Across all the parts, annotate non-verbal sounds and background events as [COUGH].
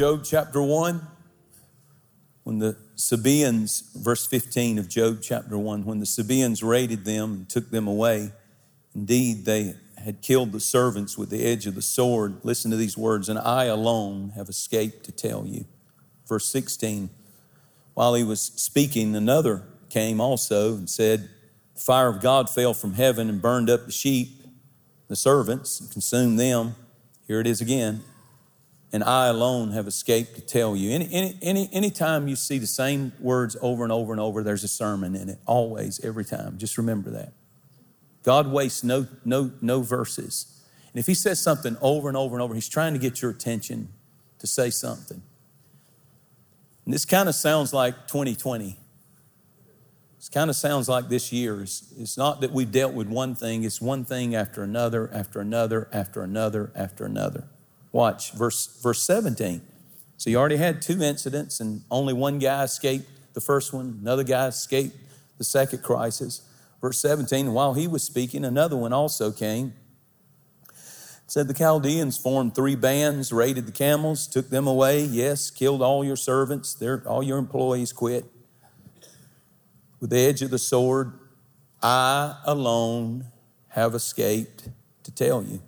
Job chapter 1, when the Sabaeans, verse 15 of Job chapter 1, when the Sabaeans raided them and took them away, indeed they had killed the servants with the edge of the sword. Listen to these words, and I alone have escaped to tell you. Verse 16, while he was speaking, another came also and said, The fire of God fell from heaven and burned up the sheep, the servants, and consumed them. Here it is again. And I alone have escaped to tell you. Any, any, any, anytime you see the same words over and over and over, there's a sermon in it. Always, every time. Just remember that. God wastes no, no, no verses. And if He says something over and over and over, He's trying to get your attention to say something. And this kind of sounds like 2020. This kind of sounds like this year. It's, it's not that we've dealt with one thing, it's one thing after another, after another, after another, after another. Watch verse, verse 17. So you already had two incidents, and only one guy escaped the first one, another guy escaped the second crisis. Verse 17, while he was speaking, another one also came. It said the Chaldeans formed three bands, raided the camels, took them away, yes, killed all your servants, their, all your employees quit. With the edge of the sword, I alone have escaped to tell you.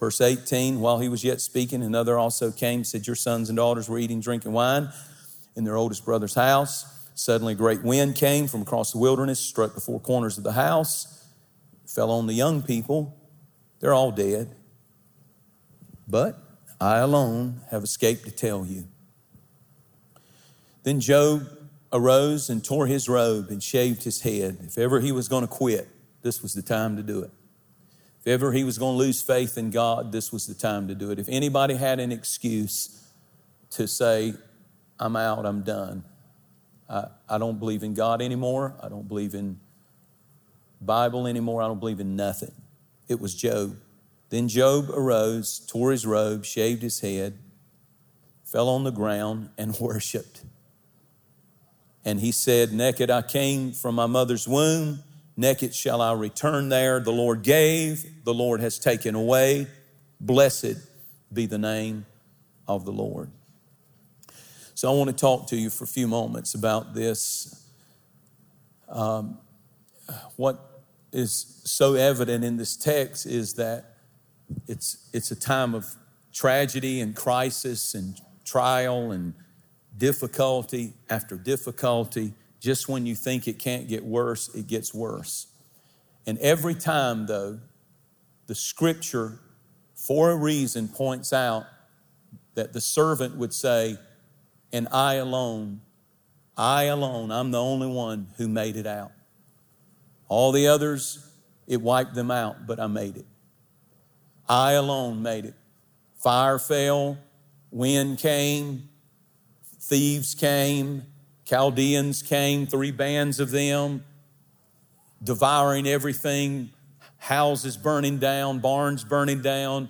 Verse 18, while he was yet speaking, another also came, said, Your sons and daughters were eating, drinking wine in their oldest brother's house. Suddenly, a great wind came from across the wilderness, struck the four corners of the house, fell on the young people. They're all dead. But I alone have escaped to tell you. Then Job arose and tore his robe and shaved his head. If ever he was going to quit, this was the time to do it. If ever he was going to lose faith in God, this was the time to do it. If anybody had an excuse to say, I'm out, I'm done, I, I don't believe in God anymore, I don't believe in Bible anymore, I don't believe in nothing. It was Job. Then Job arose, tore his robe, shaved his head, fell on the ground, and [LAUGHS] worshiped. And he said, Naked I came from my mother's womb Naked shall I return there. The Lord gave, the Lord has taken away. Blessed be the name of the Lord. So I want to talk to you for a few moments about this. Um, what is so evident in this text is that it's, it's a time of tragedy and crisis and trial and difficulty after difficulty just when you think it can't get worse, it gets worse. And every time, though, the scripture, for a reason, points out that the servant would say, And I alone, I alone, I'm the only one who made it out. All the others, it wiped them out, but I made it. I alone made it. Fire fell, wind came, thieves came, Chaldeans came, three bands of them, devouring everything, houses burning down, barns burning down.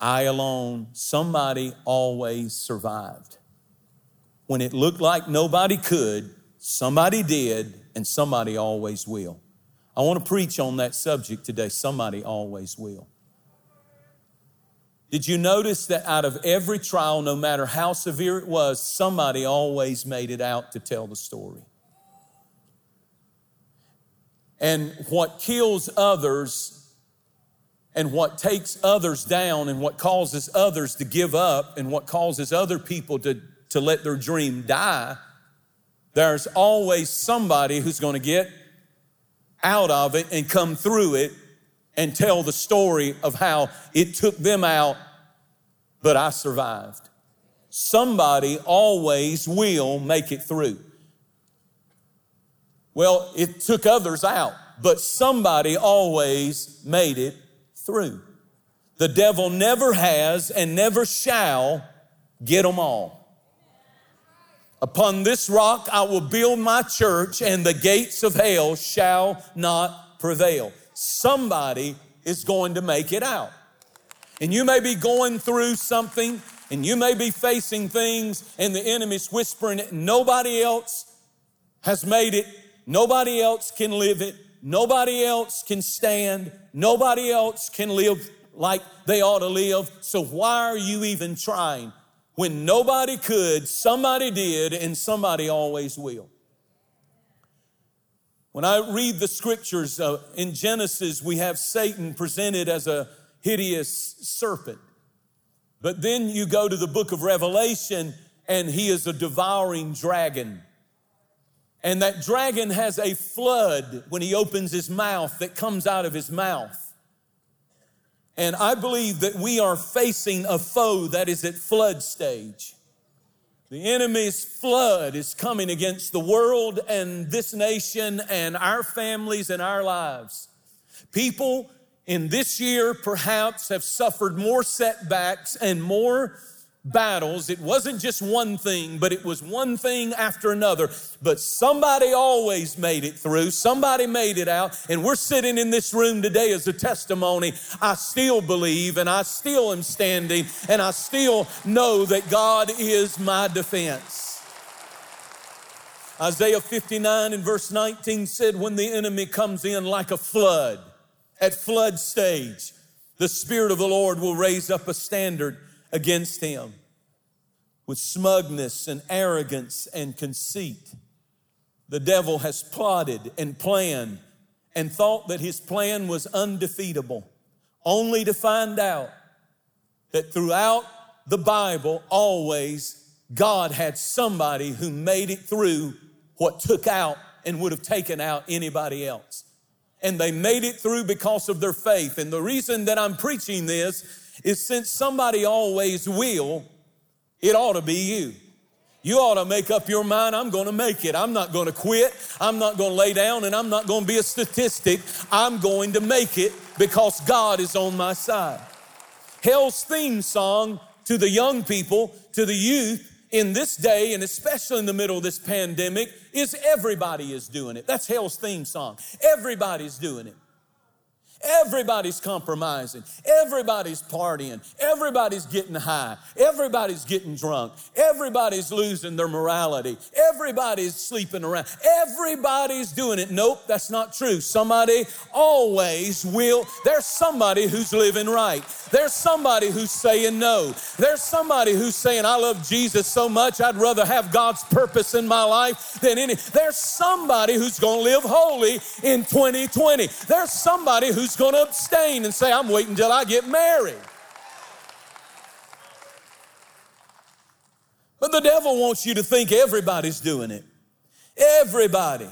I alone, somebody always survived. When it looked like nobody could, somebody did, and somebody always will. I want to preach on that subject today. Somebody always will. Did you notice that out of every trial, no matter how severe it was, somebody always made it out to tell the story? And what kills others and what takes others down and what causes others to give up and what causes other people to, to let their dream die, there's always somebody who's going to get out of it and come through it and tell the story of how it took them out, but I survived. Somebody always will make it through. Well, it took others out, but somebody always made it through. The devil never has and never shall get them all. Upon this rock I will build my church, and the gates of hell shall not prevail somebody is going to make it out. And you may be going through something and you may be facing things and the enemy's whispering it. Nobody else has made it. Nobody else can live it. Nobody else can stand. Nobody else can live like they ought to live. So why are you even trying? When nobody could, somebody did, and somebody always will. When I read the scriptures uh, in Genesis, we have Satan presented as a hideous serpent. But then you go to the book of Revelation, and he is a devouring dragon. And that dragon has a flood when he opens his mouth that comes out of his mouth. And I believe that we are facing a foe that is at flood stage. The enemy's flood is coming against the world and this nation and our families and our lives. People in this year perhaps have suffered more setbacks and more battles. It wasn't just one thing, but it was one thing after another. But somebody always made it through. Somebody made it out. And we're sitting in this room today as a testimony. I still believe and I still am standing and I still know that God is my defense. Isaiah 59 and verse 19 said, When the enemy comes in like a flood, at flood stage, the Spirit of the Lord will raise up a standard against him with smugness and arrogance and conceit. The devil has plotted and planned and thought that his plan was undefeatable, only to find out that throughout the Bible, always, God had somebody who made it through what took out and would have taken out anybody else. And they made it through because of their faith. And the reason that I'm preaching this is since somebody always will, it ought to be you. You ought to make up your mind, I'm going to make it. I'm not going to quit. I'm not going to lay down and I'm not going to be a statistic. I'm going to make it because God is on my side. Hell's theme song to the young people, to the youth in this day, and especially in the middle of this pandemic, is everybody is doing it. That's Hell's theme song. Everybody's doing it. Everybody's compromising. Everybody's partying. Everybody's getting high. Everybody's getting drunk. Everybody's losing their morality. Everybody's sleeping around. Everybody's doing it. Nope, that's not true. Somebody always will. There's somebody who's living right. There's somebody who's saying no. There's somebody who's saying, I love Jesus so much, I'd rather have God's purpose in my life than any. There's somebody who's going to live holy in 2020. There's somebody who's going to abstain and say, I'm waiting until I get married. But the devil wants you to think everybody's doing it. Everybody.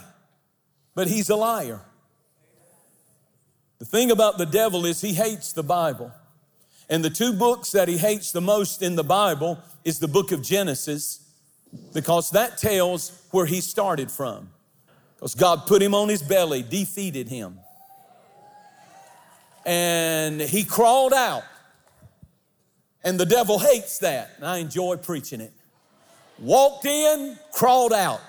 But he's a liar. The thing about the devil is he hates the Bible. And the two books that he hates the most in the Bible is the book of Genesis because that tells where he started from. Because God put him on his belly, defeated him. And he crawled out. And the devil hates that. And I enjoy preaching it. Walked in, crawled out.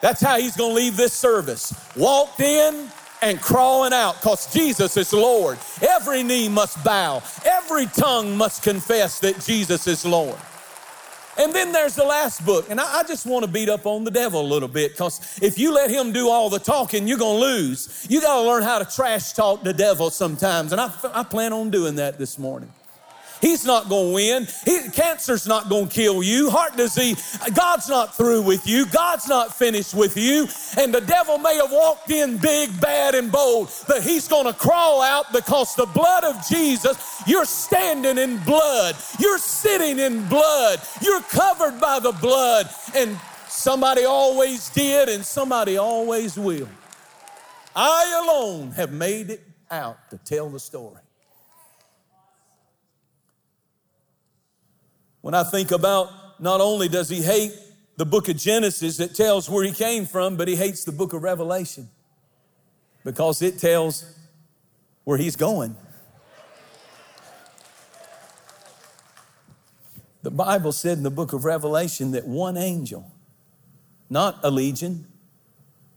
That's how he's going to leave this service. Walked in, and crawling out because Jesus is Lord. Every knee must bow, every tongue must confess that Jesus is Lord. And then there's the last book. And I, I just want to beat up on the devil a little bit because if you let him do all the talking, you're going to lose. You got to learn how to trash talk the devil sometimes. And I, I plan on doing that this morning. He's not going to win. He, cancer's not going to kill you. Heart disease, God's not through with you. God's not finished with you. And the devil may have walked in big, bad, and bold, but he's going to crawl out because the blood of Jesus, you're standing in blood. You're sitting in blood. You're covered by the blood. And somebody always did, and somebody always will. I alone have made it out to tell the story. When I think about not only does he hate the book of Genesis that tells where he came from, but he hates the book of Revelation because it tells where he's going. The Bible said in the book of Revelation that one angel, not a legion,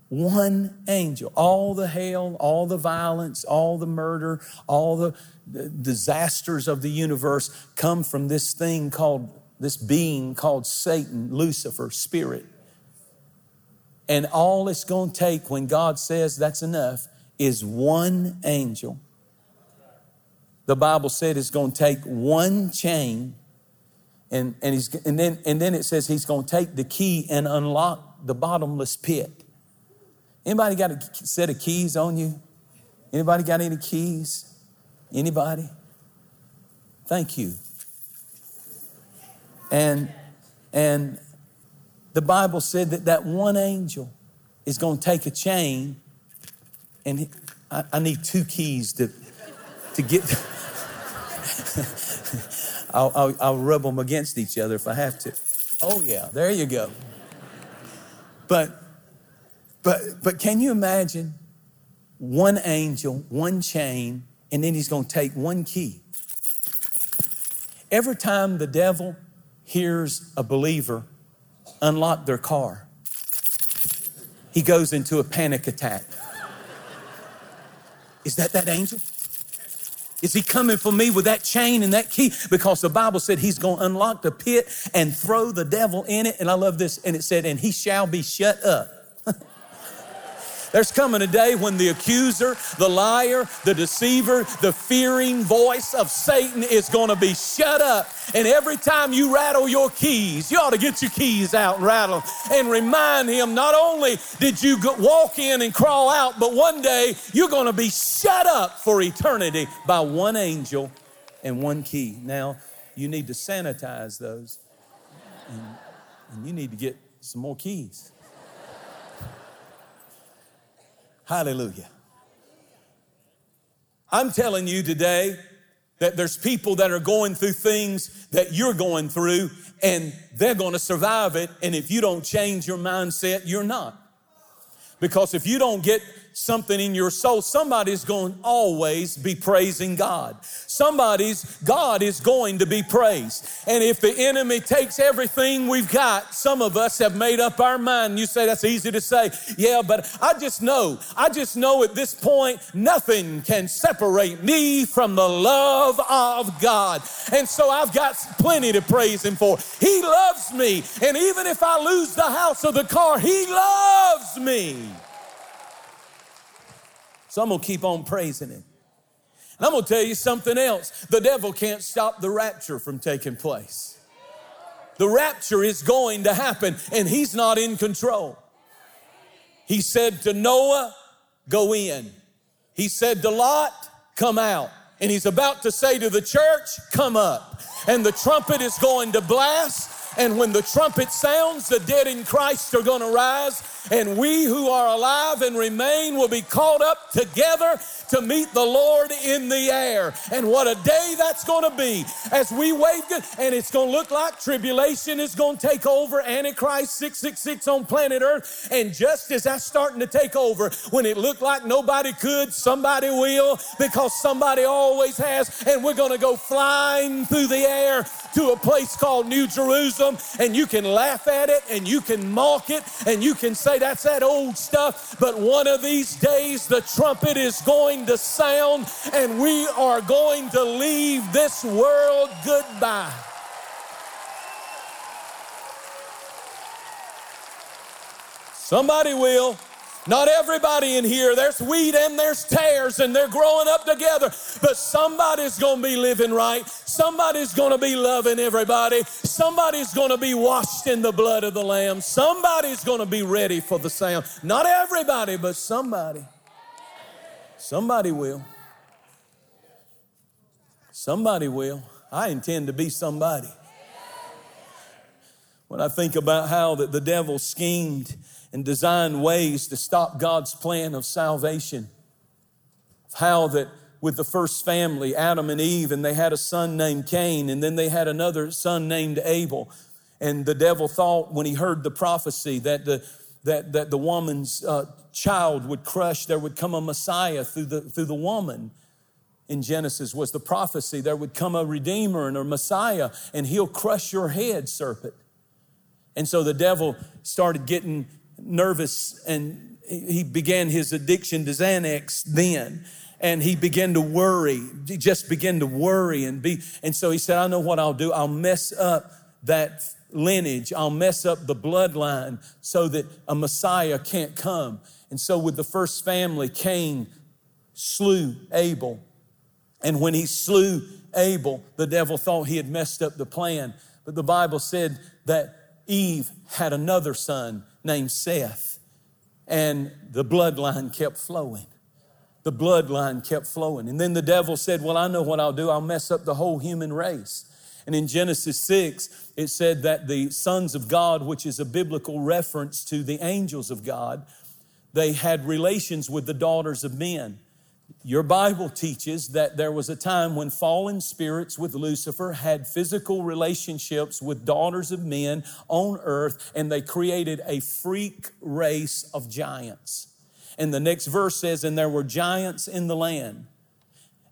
one angel, all the hell, all the violence, all the murder, all the disasters of the universe come from this thing called, this being called Satan, Lucifer, spirit. And all it's going to take when God says that's enough is one angel. The Bible said it's going to take one chain And, and, he's, and, then, and then it says he's going to take the key and unlock the bottomless pit. Anybody got a set of keys on you? Anybody got any keys? Anybody? Thank you. And and the Bible said that that one angel is going to take a chain, and I, I, need two keys to to get. [LAUGHS] I'll, I'll, I'll rub them against each other if I have to. Oh yeah, there you go. But but but can you imagine one angel, one chain, and then he's going to take one key. Every time the devil hears a believer unlock their car, he goes into a panic attack. Is that that angel? Is he coming for me with that chain and that key? Because the Bible said he's going to unlock the pit and throw the devil in it. And I love this. And it said, and he shall be shut up. There's coming a day when the accuser, the liar, the deceiver, the fearing voice of Satan is going to be shut up. And every time you rattle your keys, you ought to get your keys out and rattle and remind him not only did you walk in and crawl out, but one day you're going to be shut up for eternity by one angel and one key. Now, you need to sanitize those and, and you need to get some more keys. Hallelujah. I'm telling you today that there's people that are going through things that you're going through and they're going to survive it. And if you don't change your mindset, you're not. Because if you don't get something in your soul, somebody's going to always be praising God. Somebody's God is going to be praised. And if the enemy takes everything we've got, some of us have made up our mind. You say that's easy to say. Yeah, but I just know, I just know at this point, nothing can separate me from the love of God. And so I've got plenty to praise Him for. He loves me. And even if I lose the house or the car, He loves me. So I'm going to keep on praising him. And I'm going to tell you something else. The devil can't stop the rapture from taking place. The rapture is going to happen, and he's not in control. He said to Noah, Go in. He said to Lot, Come out. And he's about to say to the church, Come up. And the trumpet is going to blast. And when the trumpet sounds, the dead in Christ are going to rise and we who are alive and remain will be caught up together to meet the Lord in the air. And what a day that's going to be as we wave. And it's going to look like tribulation is going to take over Antichrist 666 on planet Earth. And just as that's starting to take over, when it looked like nobody could, somebody will because somebody always has. And we're going to go flying through the air to a place called New Jerusalem. And you can laugh at it and you can mock it and you can say, that's that old stuff. But one of these days, the trumpet is going to sound and we are going to leave this world goodbye. Somebody will. Not everybody in here, there's wheat and there's tares and they're growing up together, but somebody's gonna be living right. Somebody's gonna be loving everybody. Somebody's gonna be washed in the blood of the Lamb. Somebody's gonna be ready for the sound. Not everybody, but somebody. Somebody will. Somebody will. I intend to be somebody. When I think about how that the devil schemed and design ways to stop God's plan of salvation. How that with the first family, Adam and Eve, and they had a son named Cain, and then they had another son named Abel. And the devil thought when he heard the prophecy that the that, that the woman's uh, child would crush, there would come a Messiah through the, through the woman in Genesis was the prophecy. There would come a Redeemer and a Messiah, and he'll crush your head, serpent. And so the devil started getting nervous and he began his addiction to Xanax then. And he began to worry. He just began to worry and be. And so he said, I know what I'll do. I'll mess up that lineage. I'll mess up the bloodline so that a Messiah can't come. And so with the first family, Cain slew Abel. And when he slew Abel, the devil thought he had messed up the plan. But the Bible said that Eve had another son named Seth, and the bloodline kept flowing. The bloodline kept flowing. And then the devil said, Well, I know what I'll do. I'll mess up the whole human race. And in Genesis 6, it said that the sons of God, which is a biblical reference to the angels of God, they had relations with the daughters of men. Your Bible teaches that there was a time when fallen spirits with Lucifer had physical relationships with daughters of men on earth, and they created a freak race of giants. And the next verse says, And there were giants in the land.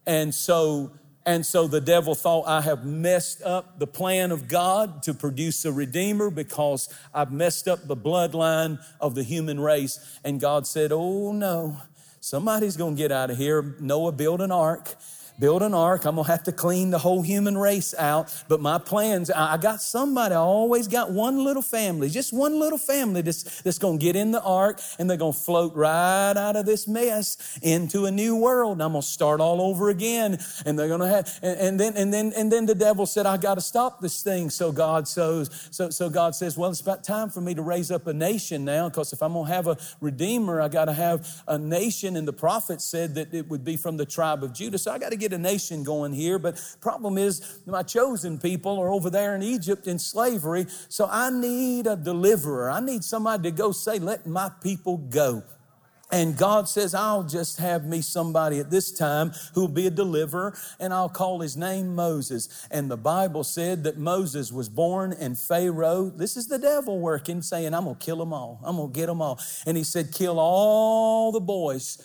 And so and so the devil thought, I have messed up the plan of God to produce a redeemer because I've messed up the bloodline of the human race. And God said, Oh no, somebody's going to get out of here. Noah built an ark build an ark. I'm gonna have to clean the whole human race out. But my plans, I got somebody, I always got one little family, just one little family that's, that's gonna get in the ark and they're gonna float right out of this mess into a new world. And I'm gonna start all over again. And they're gonna have, and, and then, and then, and then the devil said, I gotta stop this thing. So God so, so, so God says, well, it's about time for me to raise up a nation now, because if I'm gonna have a redeemer, I gotta have a nation. And the prophet said that it would be from the tribe of Judah. So I gotta get get a nation going here, but problem is my chosen people are over there in Egypt in slavery. So I need a deliverer. I need somebody to go say, let my people go. And God says, I'll just have me somebody at this time who'll be a deliverer, and I'll call his name Moses. And the Bible said that Moses was born and Pharaoh. This is the devil working, saying, I'm going to kill them all. I'm going to get them all. And he said, Kill all the boys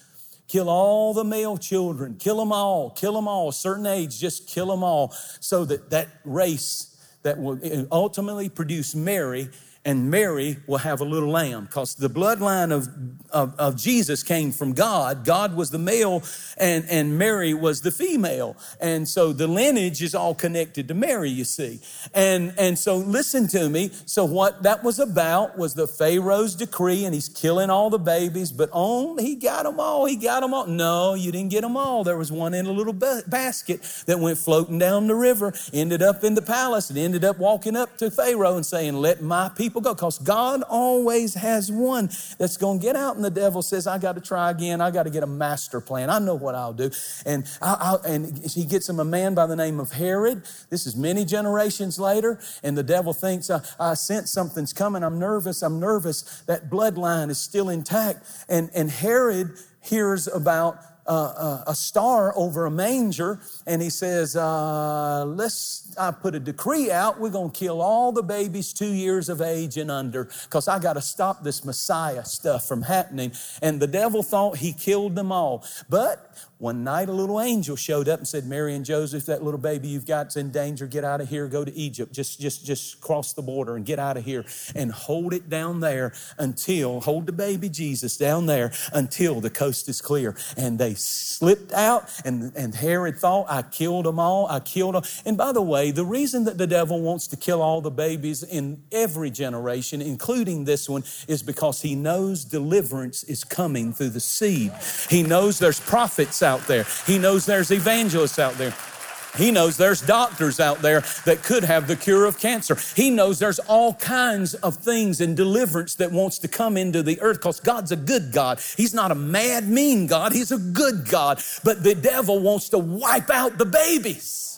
Kill all the male children. Kill them all. Kill them all. A certain age, just kill them all so that that race that will ultimately produce Mary and Mary will have a little lamb because the bloodline of, of, of, Jesus came from God. God was the male and, and Mary was the female. And so the lineage is all connected to Mary, you see. And, and so listen to me. So what that was about was the Pharaoh's decree and he's killing all the babies, but on, he got them all. He got them all. No, you didn't get them all. There was one in a little basket that went floating down the river, ended up in the palace and ended up walking up to Pharaoh and saying, let my people people go because God always has one that's going to get out, and the devil says, I got to try again. I got to get a master plan. I know what I'll do. And, I, I, and he gets him a man by the name of Herod. This is many generations later, and the devil thinks, I, I sense something's coming. I'm nervous. I'm nervous. That bloodline is still intact. And, and Herod hears about uh, a star over a manger, and he says, uh, "Let's." I put a decree out. We're going to kill all the babies two years of age and under, because I got to stop this Messiah stuff from happening. And the devil thought he killed them all, but one night, a little angel showed up and said, Mary and Joseph, that little baby you've got's in danger. Get out of here. Go to Egypt. Just, just, just cross the border and get out of here and hold it down there until, hold the baby Jesus down there until the coast is clear. And they slipped out, and, and Herod thought, I killed them all. I killed them. And by the way, the reason that the devil wants to kill all the babies in every generation, including this one, is because he knows deliverance is coming through the seed. He knows there's prophets out there. He knows there's evangelists out there. He knows there's doctors out there that could have the cure of cancer. He knows there's all kinds of things and deliverance that wants to come into the earth because God's a good God. He's not a mad, mean God. He's a good God. But the devil wants to wipe out the babies.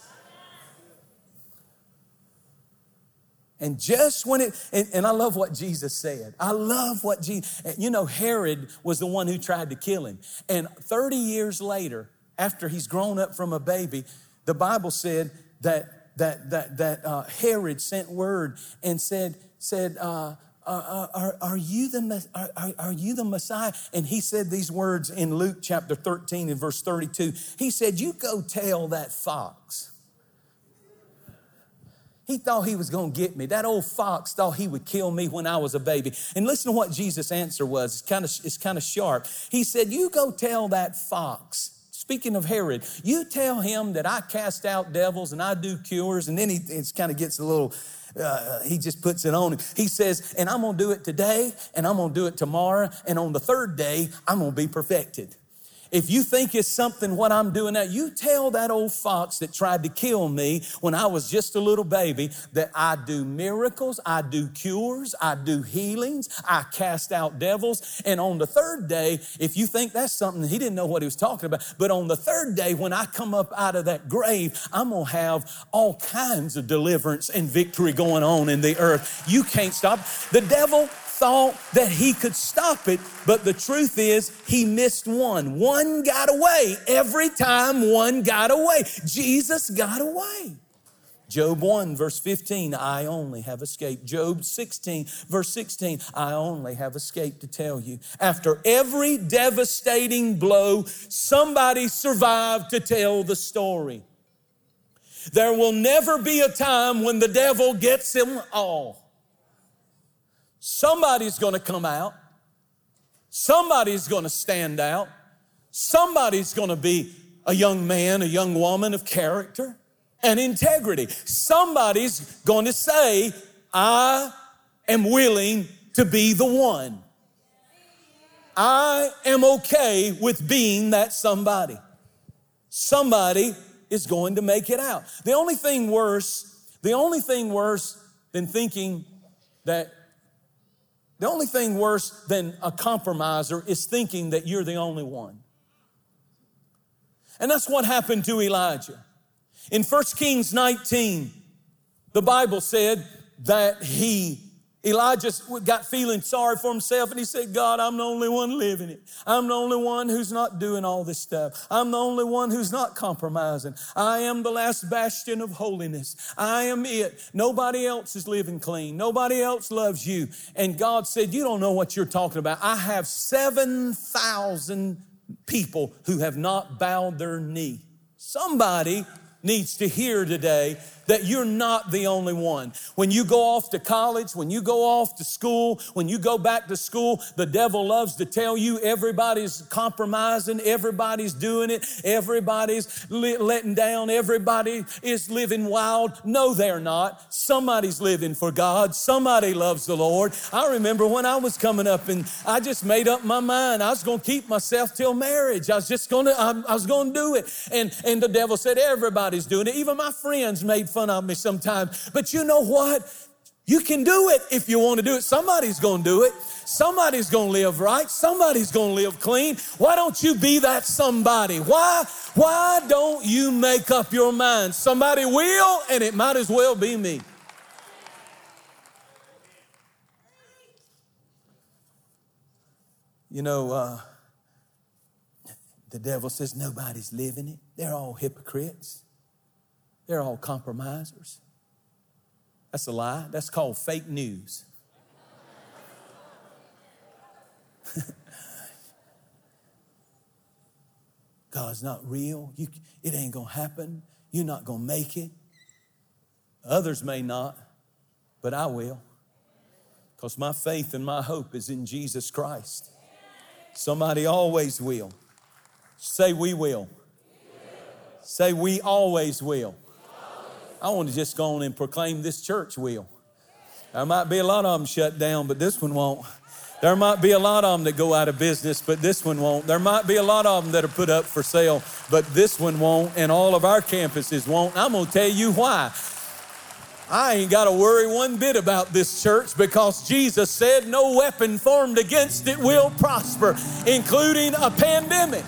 And just when it, and, and, I love what Jesus said. I love what Jesus, you know, Herod was the one who tried to kill him. And 30 years later, after he's grown up from a baby, the Bible said that, that, that, that uh, Herod sent word and said, said, uh, uh, uh are, are, you the, are, are you the Messiah? And he said these words in Luke chapter 13 and verse 32. He said, You go tell that fox he thought he was going to get me. That old fox thought he would kill me when I was a baby. And listen to what Jesus' answer was. It's kind of, it's kind of sharp. He said, You go tell that fox. Speaking of Herod, you tell him that I cast out devils and I do cures. And then he kind of gets a little, uh, he just puts it on him. He says, And I'm going to do it today and I'm going to do it tomorrow. And on the third day, I'm going to be perfected. If you think it's something what I'm doing now, you tell that old fox that tried to kill me when I was just a little baby that I do miracles, I do cures, I do healings, I cast out devils. And on the third day, if you think that's something, he didn't know what he was talking about, but on the third day, when I come up out of that grave, I'm going to have all kinds of deliverance and victory going on in the earth. You can't stop. The devil thought that he could stop it, but the truth is he missed one. One got away. Every time one got away, Jesus got away. Job 1, verse 15, I only have escaped. Job 16, verse 16, I only have escaped to tell you. After every devastating blow, somebody survived to tell the story. There will never be a time when the devil gets them all. Somebody's going to come out. Somebody's going to stand out. Somebody's going to be a young man, a young woman of character and integrity. Somebody's going to say, I am willing to be the one. I am okay with being that somebody. Somebody is going to make it out. The only thing worse, the only thing worse than thinking that the only thing worse than a compromiser is thinking that you're the only one. And that's what happened to Elijah. In 1 Kings 19, the Bible said that he Elijah got feeling sorry for himself and he said, God, I'm the only one living it. I'm the only one who's not doing all this stuff. I'm the only one who's not compromising. I am the last bastion of holiness. I am it. Nobody else is living clean. Nobody else loves you. And God said, You don't know what you're talking about. I have 7,000 people who have not bowed their knee. Somebody needs to hear today that you're not the only one. When you go off to college, when you go off to school, when you go back to school, the devil loves to tell you everybody's compromising, everybody's doing it, everybody's letting down, everybody is living wild. No, they're not. Somebody's living for God. Somebody loves the Lord. I remember when I was coming up and I just made up my mind. I was going to keep myself till marriage. I was just going to, I, I was going to do it. And, and the devil said, everybody's doing it. Even my friends made fun of me sometimes. But you know what? You can do it if you want to do it. Somebody's going to do it. Somebody's going to live right. Somebody's going to live clean. Why don't you be that somebody? Why, why don't you make up your mind? Somebody will, and it might as well be me. You know, uh, the devil says nobody's living it. They're all hypocrites. They're all compromisers. That's a lie. That's called fake news. [LAUGHS] God's not real. You, it ain't going to happen. You're not going to make it. Others may not, but I will. Because my faith and my hope is in Jesus Christ. Somebody always will. Say, we will. Say, we always will. I want to just go on and proclaim this church will. There might be a lot of them shut down, but this one won't. There might be a lot of them that go out of business, but this one won't. There might be a lot of them that are put up for sale, but this one won't, and all of our campuses won't. I'm going to tell you why. I ain't got to worry one bit about this church because Jesus said no weapon formed against it will prosper, including a pandemic.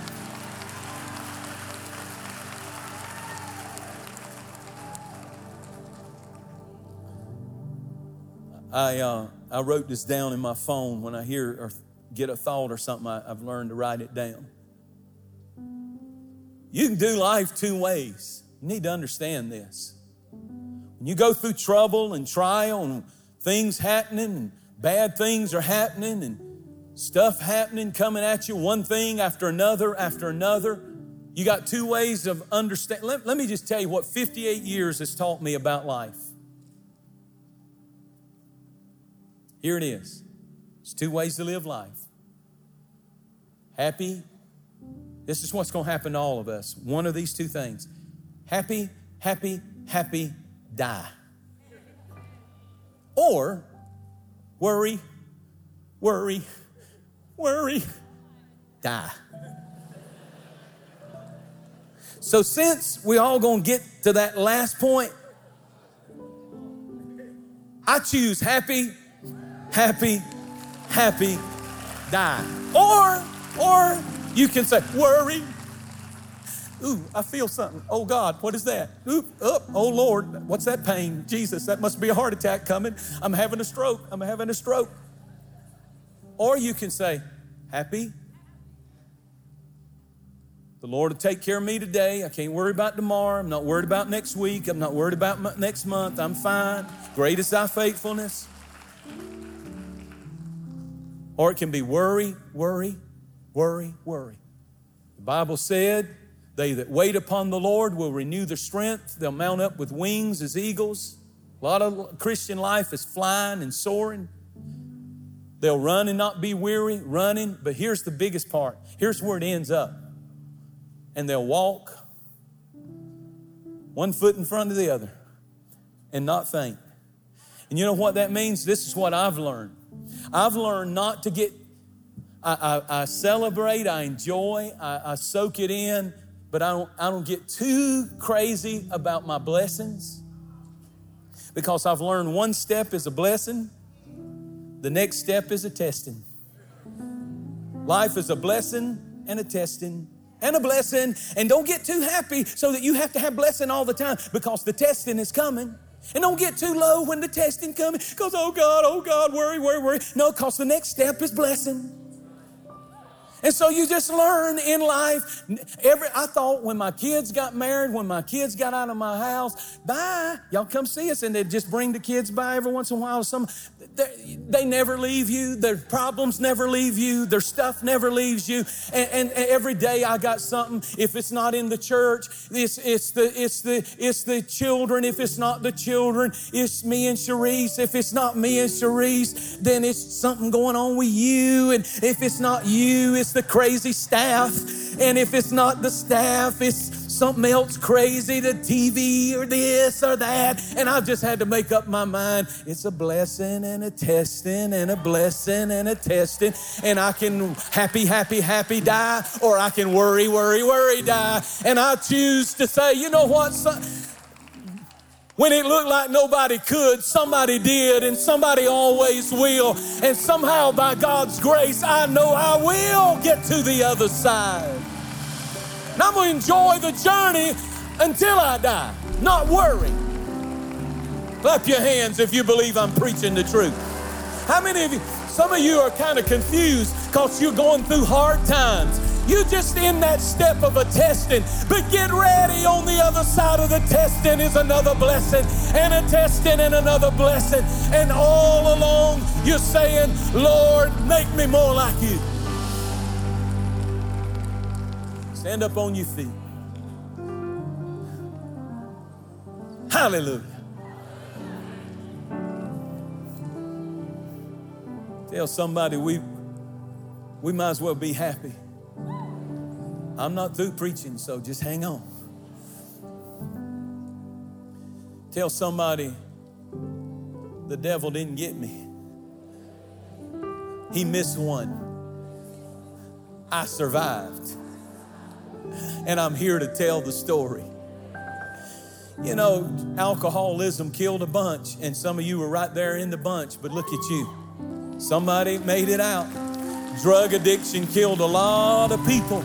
I, uh, I wrote this down in my phone when I hear or get a thought or something, I, I've learned to write it down. You can do life two ways. You need to understand this. When you go through trouble and trial and things happening and bad things are happening and stuff happening coming at you, one thing after another after another, you got two ways of understanding. Let, let me just tell you what 58 years has taught me about life. Here it is. There's two ways to live life. Happy. This is what's going to happen to all of us. One of these two things. Happy, happy, happy, die. Or worry, worry, worry, die. So since we all gonna get to that last point, I choose happy, happy, happy, die. Or, or you can say worry. Ooh, I feel something. Oh God, what is that? Ooh, oh, oh Lord, what's that pain? Jesus, that must be a heart attack coming. I'm having a stroke. I'm having a stroke. Or you can say, happy. The Lord will take care of me today. I can't worry about tomorrow. I'm not worried about next week. I'm not worried about next month. I'm fine. Great is thy faithfulness. Or it can be worry, worry, worry, worry. The Bible said, They that wait upon the Lord will renew their strength. They'll mount up with wings as eagles. A lot of Christian life is flying and soaring. They'll run and not be weary, running. But here's the biggest part here's where it ends up. And they'll walk one foot in front of the other and not faint. And you know what that means? This is what I've learned. I've learned not to get, I, I, I celebrate, I enjoy, I, I soak it in, but I don't, I don't get too crazy about my blessings because I've learned one step is a blessing the next step is a testing. Life is a blessing and a testing and a blessing. And don't get too happy so that you have to have blessing all the time because the testing is coming. And don't get too low when the testing comes because, oh God, oh God, worry, worry, worry. No, because the next step is blessing. And so you just learn in life. Every I thought when my kids got married, when my kids got out of my house, bye, y'all come see us, and they'd just bring the kids by every once in a while. Some they never leave you. Their problems never leave you. Their stuff never leaves you. And, and, and, every day I got something. If it's not in the church, it's, it's, the, it's, the, it's the children. If it's not the children, it's me and Cherise. If it's not me and Cherise, then it's something going on with you. And if it's not you, it's the crazy staff. And if it's not the staff, it's something else crazy, the TV or this or that. And I've just had to make up my mind. It's a blessing and a testing and a blessing and a testing. And I can happy, happy, happy die, or I can worry, worry, worry die. And I choose to say, you know what? when it looked like nobody could, somebody did, and somebody always will. And somehow, by God's grace, I know I will get to the other side. And I'm going to enjoy the journey until I die, not worry. Clap your hands if you believe I'm preaching the truth. How many of you, some of you are kind of confused because you're going through hard times. You just in that step of a testing, but get ready. On the other side of the testing is another blessing, and a testing and another blessing. And all along, you're saying, Lord, make me more like you. Stand up on your feet. Hallelujah. Tell somebody we, we might as well be happy. I'm not through preaching, so just hang on. Tell somebody the devil didn't get me. He missed one. I survived and I'm here to tell the story. You know, alcoholism killed a bunch, and some of you were right there in the bunch, but look at you. Somebody made it out. Drug addiction killed a lot of people.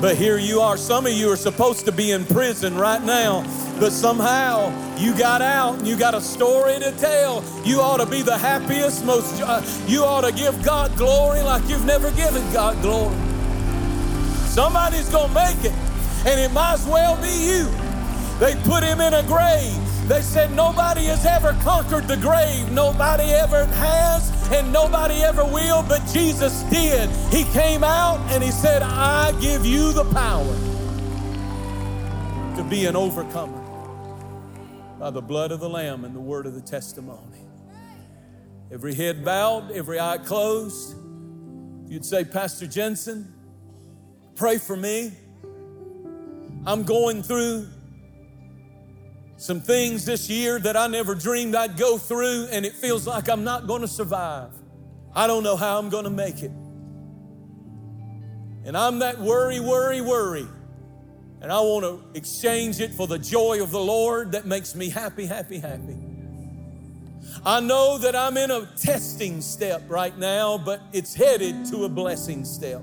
But here you are. Some of you are supposed to be in prison right now, but somehow you got out and you got a story to tell. You ought to be the happiest, most, uh, you ought to give God glory like you've never given God glory. Somebody's going to make it, and it might as well be you. They put him in a grave. They said nobody has ever conquered the grave. Nobody ever has, and nobody ever will, but Jesus did. He came out and he said, I give you the power to be an overcomer by the blood of the Lamb and the word of the testimony. Every head bowed, every eye closed. You'd say, Pastor Jentezen, Pray for me. I'm going through some things this year that I never dreamed I'd go through, and it feels like I'm not going to survive. I don't know how I'm going to make it. And I'm that worry, worry, worry. And I want to exchange it for the joy of the Lord that makes me happy, happy, happy. I know that I'm in a testing step right now, but it's headed to a blessing step.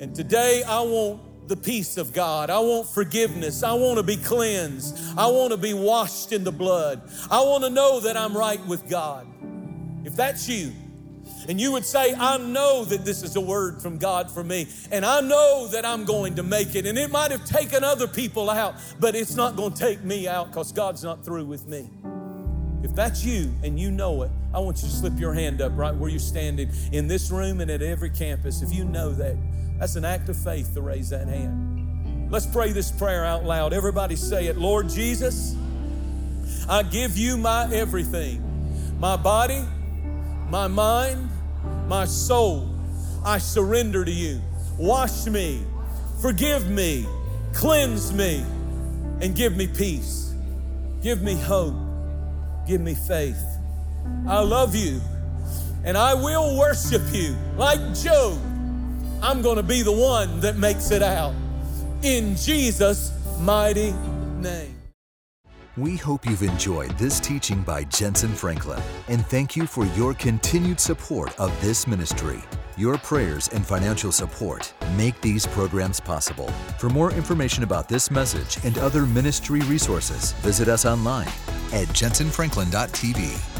And today I want the peace of God. I want forgiveness. I want to be cleansed. I want to be washed in the blood. I want to know that I'm right with God. If that's you, and you would say, I know that this is a word from God for me, and I know that I'm going to make it. And it might have taken other people out, but it's not going to take me out because God's not through with me. If that's you and you know it, I want you to slip your hand up right where you're standing in this room and at every campus. If you know that, that's an act of faith to raise that hand. Let's pray this prayer out loud. Everybody say it Lord Jesus, I give you my everything my body, my mind, my soul. I surrender to you. Wash me, forgive me, cleanse me, and give me peace. Give me hope. Give me faith. I love you, and I will worship you like Job. I'm going to be the one that makes it out. In Jesus' mighty name. We hope you've enjoyed this teaching by Jentezen Franklin and thank you for your continued support of this ministry. Your prayers and financial support make these programs possible. For more information about this message and other ministry resources, visit us online at jentezenfranklin.tv.